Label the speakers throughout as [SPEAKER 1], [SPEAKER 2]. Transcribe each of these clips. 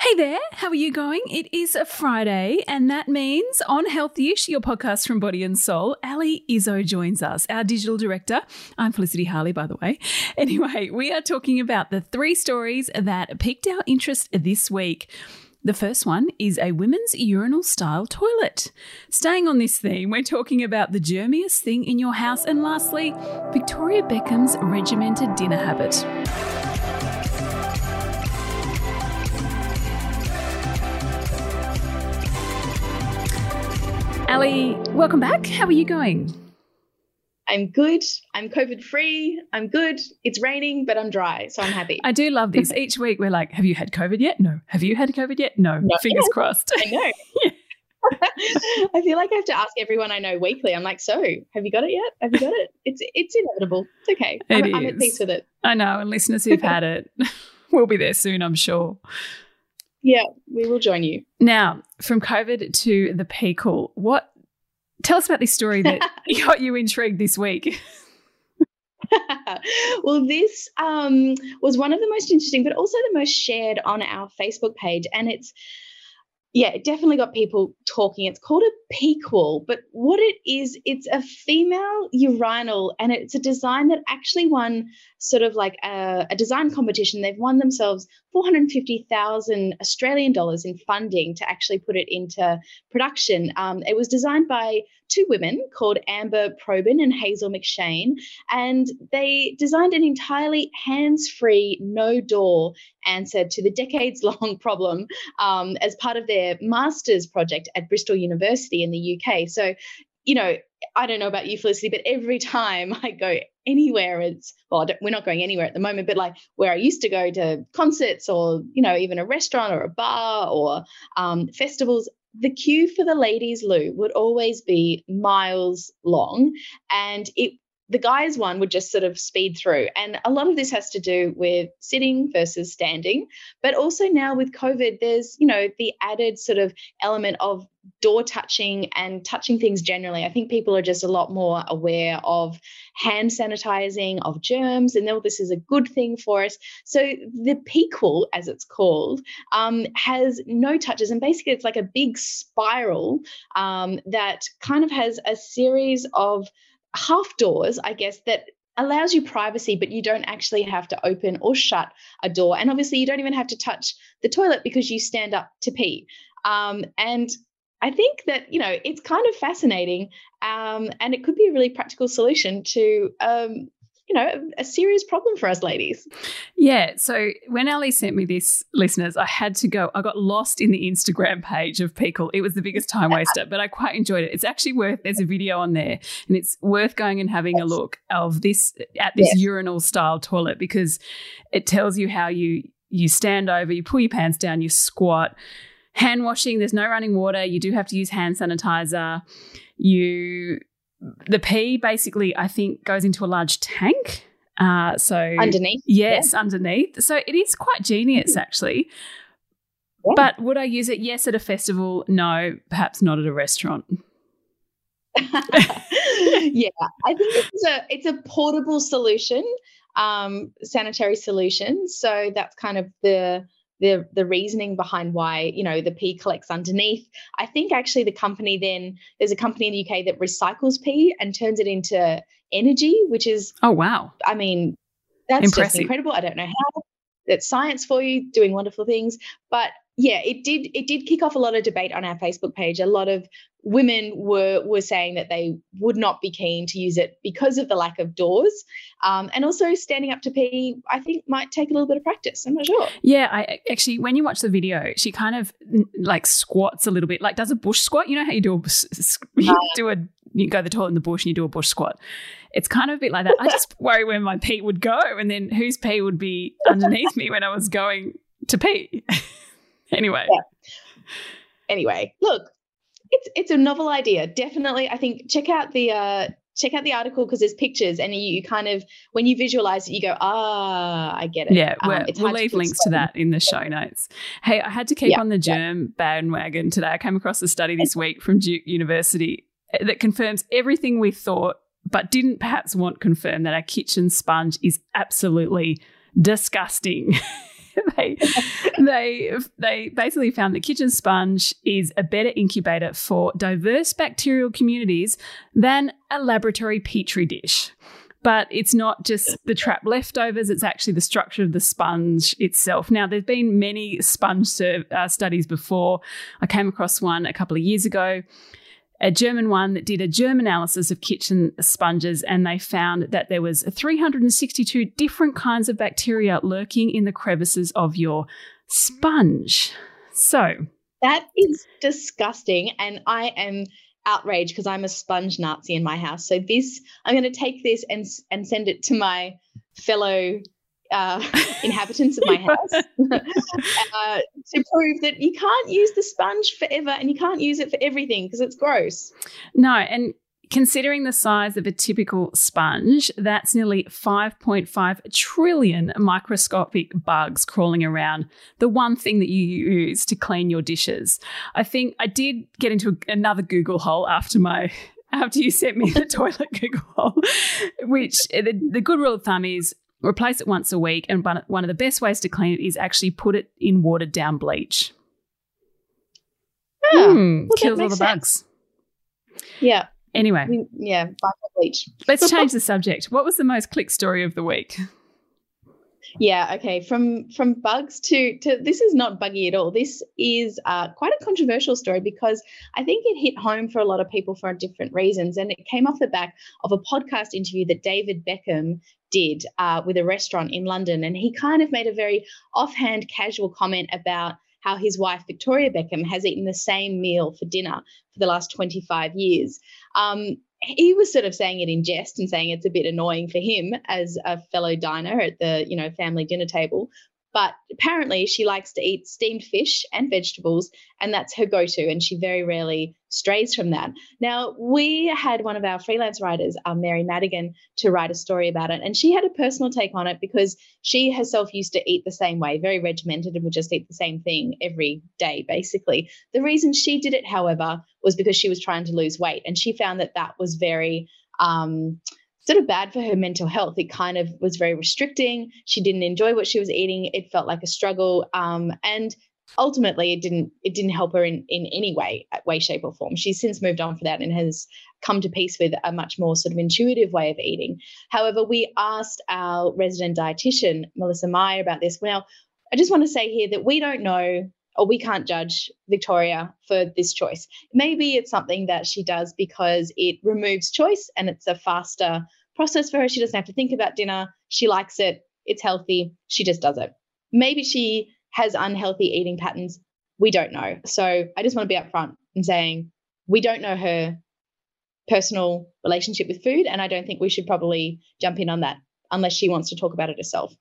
[SPEAKER 1] Hey there, how are you going? It is a Friday, and that means on Healthyish, your podcast from Body and Soul, Ali Izzo joins us, our digital director. I'm Felicity Harley, by the way. Anyway, we are talking about the three stories that piqued our interest this week. The first one is a women's urinal style toilet. Staying on this theme, we're talking about the germiest thing in your house, and lastly, Victoria Beckham's regimented dinner habit. Ali, welcome back. How are you going?
[SPEAKER 2] I'm good. I'm COVID free. I'm good. It's raining, but I'm dry, so I'm happy.
[SPEAKER 1] I do love this. Each week we're like, have you had COVID yet? No. Have you had COVID yet? No. no. Fingers yeah. crossed.
[SPEAKER 2] I know. I feel like I have to ask everyone I know weekly. I'm like, so have you got it yet? Have you got it? It's it's inevitable. It's okay.
[SPEAKER 1] It
[SPEAKER 2] I'm. I'm at peace with it.
[SPEAKER 1] I know, and listeners who've had it we'll be there soon, I'm sure.
[SPEAKER 2] Yeah, we will join you.
[SPEAKER 1] Now, from COVID to the Peequal, what tell us about this story that got you intrigued this week?
[SPEAKER 2] well, this um, was one of the most interesting, but also the most shared on our Facebook page. And it's yeah, it definitely got people talking. It's called a Peequal, but what it is, it's a female urinal, and it's a design that actually won sort of like a, a design competition. They've won themselves 450,000 Australian dollars in funding to actually put it into production. Um, it was designed by two women called Amber Probyn and Hazel McShane, and they designed an entirely hands free, no door answer to the decades long problem um, as part of their master's project at Bristol University in the UK. So, you know, I don't know about you, Felicity, but every time I go anywhere, it's well, we're not going anywhere at the moment, but like where I used to go to concerts or you know even a restaurant or a bar or um, festivals, the queue for the ladies' loo would always be miles long, and it the guys one would just sort of speed through. And a lot of this has to do with sitting versus standing. But also now with COVID, there's, you know, the added sort of element of door touching and touching things generally. I think people are just a lot more aware of hand sanitizing, of germs, and all this is a good thing for us. So the Peequal, as it's called, um, has no touches. And basically, it's like a big spiral um, that kind of has a series of half doors, I guess, that allows you privacy, but you don't actually have to open or shut a door. And obviously, you don't even have to touch the toilet because you stand up to pee. Um, and I think that you know it's kind of fascinating, um, and it could be a really practical solution to um, you know, a serious problem for us ladies.
[SPEAKER 1] Yeah. So when Ali sent me this, listeners, I had to go. I got lost in the Instagram page of Peequal. It was the biggest time waster, but I quite enjoyed it. It's actually worth. There's a video on there, and it's worth going and having a look of this at this urinal style toilet because it tells you how you you stand over, you pull your pants down, you squat. Hand washing. There's no running water. You do have to use hand sanitizer. You the pee basically, I think, goes into a large tank. Uh, so
[SPEAKER 2] underneath,
[SPEAKER 1] yes, yeah. underneath. So it is quite genius, hmm. actually. Yeah. But would I use it? Yes, at a festival. No, perhaps not at a restaurant.
[SPEAKER 2] yeah, I think it's a it's a portable solution, um, sanitary solution. So that's kind of the the the reasoning behind why you know the pee collects underneath. I think actually the company then there's a company in the UK that recycles pee and turns it into energy, which is
[SPEAKER 1] oh wow.
[SPEAKER 2] I mean, that's Impressive. just incredible. I don't know how. That's science for you, doing wonderful things. But yeah, it did it did kick off a lot of debate on our Facebook page. A lot of women were were saying that they would not be keen to use it because of the lack of doors, um, and also standing up to pee. I think might take a little bit of practice. I'm not sure.
[SPEAKER 1] Yeah, I actually when you watch the video, she kind of like squats a little bit, like does a bush squat. You know how you do a you uh, do a you go to the toilet in the bush and you do a bush squat. It's kind of a bit like that. I just worry where my pee would go, and then whose pee would be underneath me when I was going to pee. anyway. Yeah.
[SPEAKER 2] Anyway, look, it's it's a novel idea. Definitely, I think check out the uh, check out the article because there's pictures and you, you, kind of when you visualize it, you go, ah, I get it.
[SPEAKER 1] Yeah, um, we'll leave to links to that in the show notes. Hey, I had to keep yeah, on the germ yeah. bandwagon today. I came across a study this week from Duke University that confirms everything we thought, but didn't perhaps want confirmed that our kitchen sponge is absolutely disgusting. they they they basically found that kitchen sponge is a better incubator for diverse bacterial communities than a laboratory petri dish. But it's not just the trap leftovers, it's actually the structure of the sponge itself. Now, there's been many sponge uh, studies before. I came across one a couple of years ago a German one that did a germ analysis of kitchen sponges, and they found that there was 362 different kinds of bacteria lurking in the crevices of your sponge. So
[SPEAKER 2] that is disgusting, and I am outraged because I'm a sponge Nazi in my house. So this, I'm going to take this and and send it to my fellow uh, inhabitants of my house uh, to prove that you can't use the sponge forever and you can't use it for everything because it's gross.
[SPEAKER 1] No, and considering the size of a typical sponge, that's nearly 5.5 trillion microscopic bugs crawling around the one thing that you use to clean your dishes. I think I did get into another Google hole after my after you sent me the toilet Google hole, which the, the good rule of thumb is Replace it once a week, and one of the best ways to clean it is actually put it in watered down bleach.
[SPEAKER 2] Yeah, mm, well,
[SPEAKER 1] kills all the bugs.
[SPEAKER 2] Yeah.
[SPEAKER 1] Anyway.
[SPEAKER 2] Yeah, bleach.
[SPEAKER 1] Let's change the subject. What was the most click story of the week?
[SPEAKER 2] Yeah, okay. From from bugs to to this is not buggy at all. This is uh, quite a controversial story because I think it hit home for a lot of people for different reasons, and it came off the back of a podcast interview that David Beckham did uh, with a restaurant in London, and he kind of made a very offhand, casual comment about how his wife Victoria Beckham has eaten the same meal for dinner for the last 25 years. Um, he was sort of saying it in jest and saying it's a bit annoying for him as a fellow diner at the you know family dinner table but apparently, she likes to eat steamed fish and vegetables, and that's her go to. And she very rarely strays from that. Now, we had one of our freelance writers, um, Mary Madigan, to write a story about it. And she had a personal take on it because she herself used to eat the same way, very regimented, and would just eat the same thing every day, basically. The reason she did it, however, was because she was trying to lose weight. And she found that that was very. Um, sort of bad for her mental health. It kind of was very restricting. She didn't enjoy what she was eating. It felt like a struggle. Um, and ultimately it didn't it didn't help her in in any way way shape or form she's since moved on for that and has come to peace with a much more sort of intuitive way of eating however we asked our resident dietitian melissa meyer about this now i just want to say here that we don't know or we can't judge Victoria for this choice. Maybe it's something that she does because it removes choice and it's a faster process for her. She doesn't have to think about dinner. She likes it. It's healthy. She just does it. Maybe she has unhealthy eating patterns. We don't know. So I just want to be upfront and saying we don't know her personal relationship with food. And I don't think we should probably jump in on that unless she wants to talk about it herself.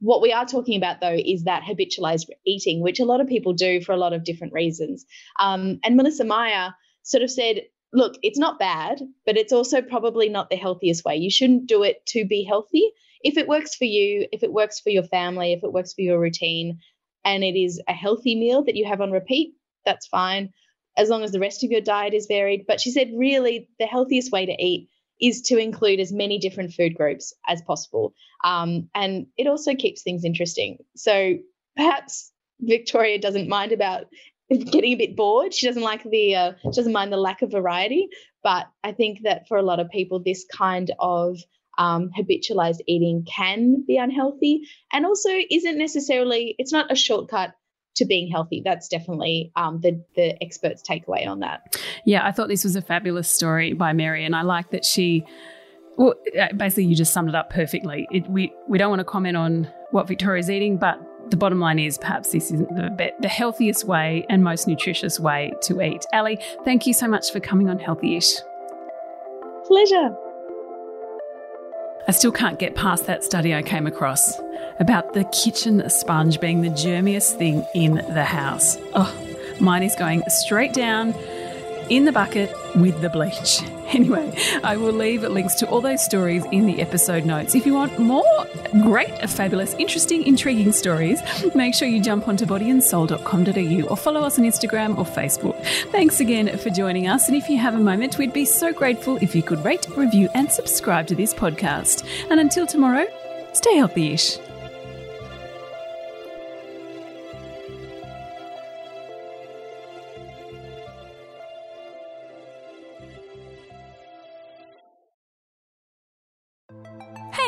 [SPEAKER 2] What we are talking about, though, is that habitualized eating, which a lot of people do for a lot of different reasons. Um, and Melissa Meyer sort of said, look, it's not bad, but it's also probably not the healthiest way. You shouldn't do it to be healthy. If it works for you, if it works for your family, if it works for your routine, and it is a healthy meal that you have on repeat, that's fine, as long as the rest of your diet is varied. But she said, really, the healthiest way to eat is to include as many different food groups as possible. Um, and it also keeps things interesting. So perhaps Victoria doesn't mind about getting a bit bored. She doesn't like the, uh, she doesn't mind the lack of variety. But I think that for a lot of people, this kind of um, habitualized eating can be unhealthy and also isn't necessarily, it's not a shortcut to being healthy. That's definitely um, the the experts' takeaway on that.
[SPEAKER 1] Yeah, I thought this was a fabulous story by Mary, and I like that she. Well, basically, you just summed it up perfectly. It, we we don't want to comment on what Victoria's eating, but the bottom line is perhaps this isn't the, the healthiest way and most nutritious way to eat. Ali, thank you so much for coming on Healthyish.
[SPEAKER 2] Pleasure.
[SPEAKER 1] I still can't get past that study I came across about the kitchen sponge being the germiest thing in the house. Oh, mine is going straight down in the bucket with the bleach. Anyway, I will leave links to all those stories in the episode notes. If you want more great, fabulous, interesting, intriguing stories, make sure you jump onto bodyandsoul.com.au or follow us on Instagram or Facebook. Thanks again for joining us. And if you have a moment, we'd be so grateful if you could rate, review, and subscribe to this podcast. And until tomorrow, stay healthy ish.